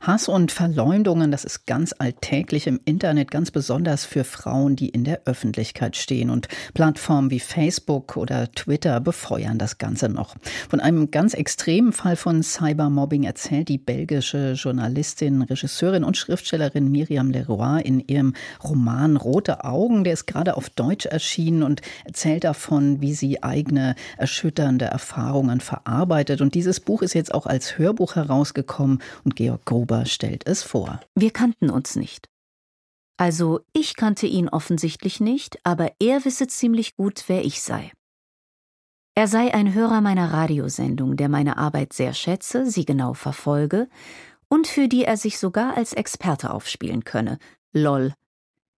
Hass und Verleumdungen, das ist ganz alltäglich im Internet, ganz besonders für Frauen, die in der Öffentlichkeit stehen. Und Plattformen wie Facebook oder Twitter befeuern das Ganze noch. Von einem ganz extremen Fall von Cybermobbing erzählt die belgische Journalistin, Regisseurin und Schriftstellerin Miriam Leroy in ihrem Roman Rote Augen. Der ist gerade auf Deutsch erschienen und erzählt davon, wie sie eigene erschütternde Erfahrungen verarbeitet. Und dieses Buch ist jetzt auch als Hörbuch herausgekommen und Georg Gruber Gruber stellt es vor. Wir kannten uns nicht. Also ich kannte ihn offensichtlich nicht, aber er wisse ziemlich gut, wer ich sei. Er sei ein Hörer meiner Radiosendung, der meine Arbeit sehr schätze, sie genau verfolge und für die er sich sogar als Experte aufspielen könne. Lol.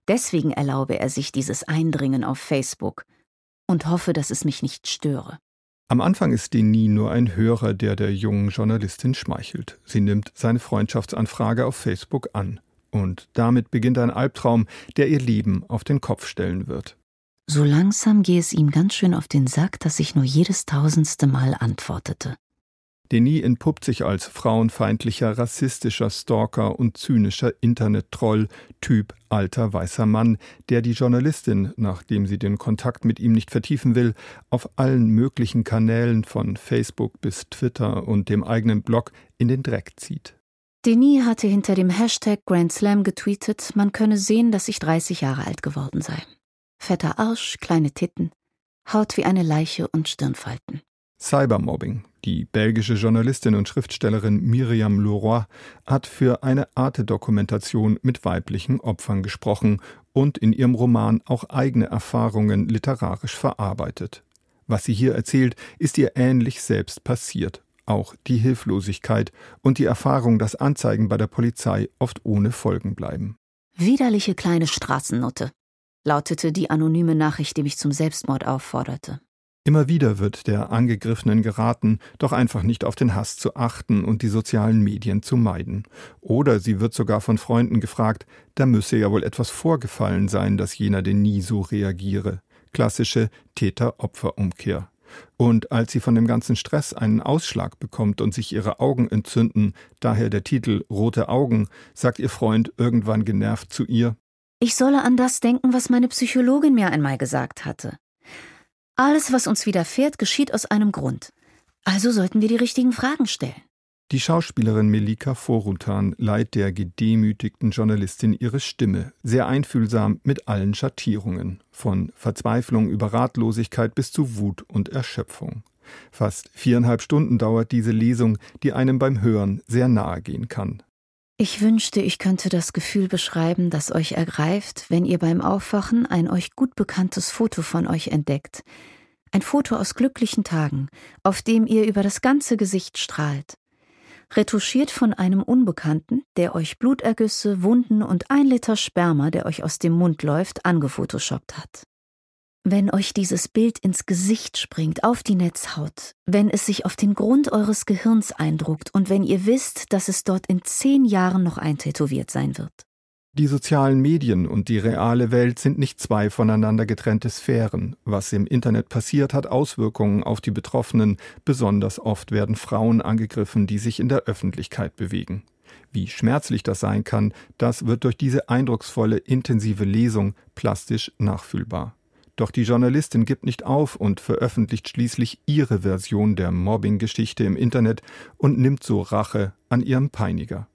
Deswegen erlaube er sich dieses Eindringen auf Facebook und hoffe, dass es mich nicht störe. Am Anfang ist Denis nur ein Hörer, der der jungen Journalistin schmeichelt. Sie nimmt seine Freundschaftsanfrage auf Facebook an. Und damit beginnt ein Albtraum, der ihr Leben auf den Kopf stellen wird. So langsam gehe es ihm ganz schön auf den Sack, dass ich nur jedes tausendste Mal antwortete. Denis entpuppt sich als frauenfeindlicher, rassistischer Stalker und zynischer Internet-Troll, Typ alter weißer Mann, der die Journalistin, nachdem sie den Kontakt mit ihm nicht vertiefen will, auf allen möglichen Kanälen von Facebook bis Twitter und dem eigenen Blog in den Dreck zieht. Denis hatte hinter dem Hashtag Grand Slam getweetet, man könne sehen, dass ich 30 Jahre alt geworden sei. Fetter Arsch, kleine Titten, Haut wie eine Leiche und Stirnfalten. Cybermobbing. Die belgische Journalistin und Schriftstellerin Miriam Leroy hat für eine Arte-Dokumentation mit weiblichen Opfern gesprochen und in ihrem Roman auch eigene Erfahrungen literarisch verarbeitet. Was sie hier erzählt, ist ihr ähnlich selbst passiert. Auch die Hilflosigkeit und die Erfahrung, dass Anzeigen bei der Polizei oft ohne Folgen bleiben. Widerliche kleine Straßennutte, lautete die anonyme Nachricht, die mich zum Selbstmord aufforderte. Immer wieder wird der Angegriffenen geraten, doch einfach nicht auf den Hass zu achten und die sozialen Medien zu meiden. Oder sie wird sogar von Freunden gefragt, da müsse ja wohl etwas vorgefallen sein, dass jener denn nie so reagiere. Klassische Täter-Opfer-Umkehr. Und als sie von dem ganzen Stress einen Ausschlag bekommt und sich ihre Augen entzünden, daher der Titel Rote Augen, sagt ihr Freund irgendwann genervt zu ihr Ich solle an das denken, was meine Psychologin mir einmal gesagt hatte. Alles, was uns widerfährt, geschieht aus einem Grund. Also sollten wir die richtigen Fragen stellen. Die Schauspielerin Melika Forutan leiht der gedemütigten Journalistin ihre Stimme, sehr einfühlsam mit allen Schattierungen, von Verzweiflung über Ratlosigkeit bis zu Wut und Erschöpfung. Fast viereinhalb Stunden dauert diese Lesung, die einem beim Hören sehr nahe gehen kann. Ich wünschte, ich könnte das Gefühl beschreiben, das euch ergreift, wenn ihr beim Aufwachen ein euch gut bekanntes Foto von euch entdeckt. Ein Foto aus glücklichen Tagen, auf dem ihr über das ganze Gesicht strahlt. Retuschiert von einem Unbekannten, der euch Blutergüsse, Wunden und ein Liter Sperma, der euch aus dem Mund läuft, angefotoshoppt hat. Wenn euch dieses Bild ins Gesicht springt, auf die Netzhaut, wenn es sich auf den Grund eures Gehirns eindruckt und wenn ihr wisst, dass es dort in zehn Jahren noch eintätowiert sein wird. Die sozialen Medien und die reale Welt sind nicht zwei voneinander getrennte Sphären. Was im Internet passiert, hat Auswirkungen auf die Betroffenen. Besonders oft werden Frauen angegriffen, die sich in der Öffentlichkeit bewegen. Wie schmerzlich das sein kann, das wird durch diese eindrucksvolle, intensive Lesung plastisch nachfühlbar. Doch die Journalistin gibt nicht auf und veröffentlicht schließlich ihre Version der Mobbing-Geschichte im Internet und nimmt so Rache an ihrem Peiniger.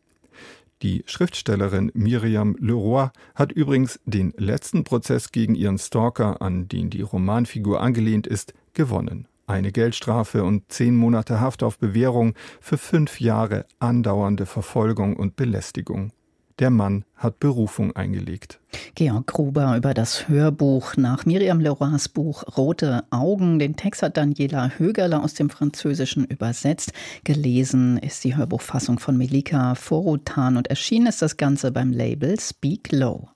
Die Schriftstellerin Miriam Leroy hat übrigens den letzten Prozess gegen ihren Stalker, an den die Romanfigur angelehnt ist, gewonnen. Eine Geldstrafe und zehn Monate Haft auf Bewährung für fünf Jahre andauernde Verfolgung und Belästigung. Der Mann hat Berufung eingelegt. Georg Gruber über das Hörbuch nach Miriam Leroys Buch Rote Augen. Den Text hat Daniela Högerle aus dem Französischen übersetzt. Gelesen ist die Hörbuchfassung von Melika Forutan und erschienen ist das Ganze beim Label Speak Low.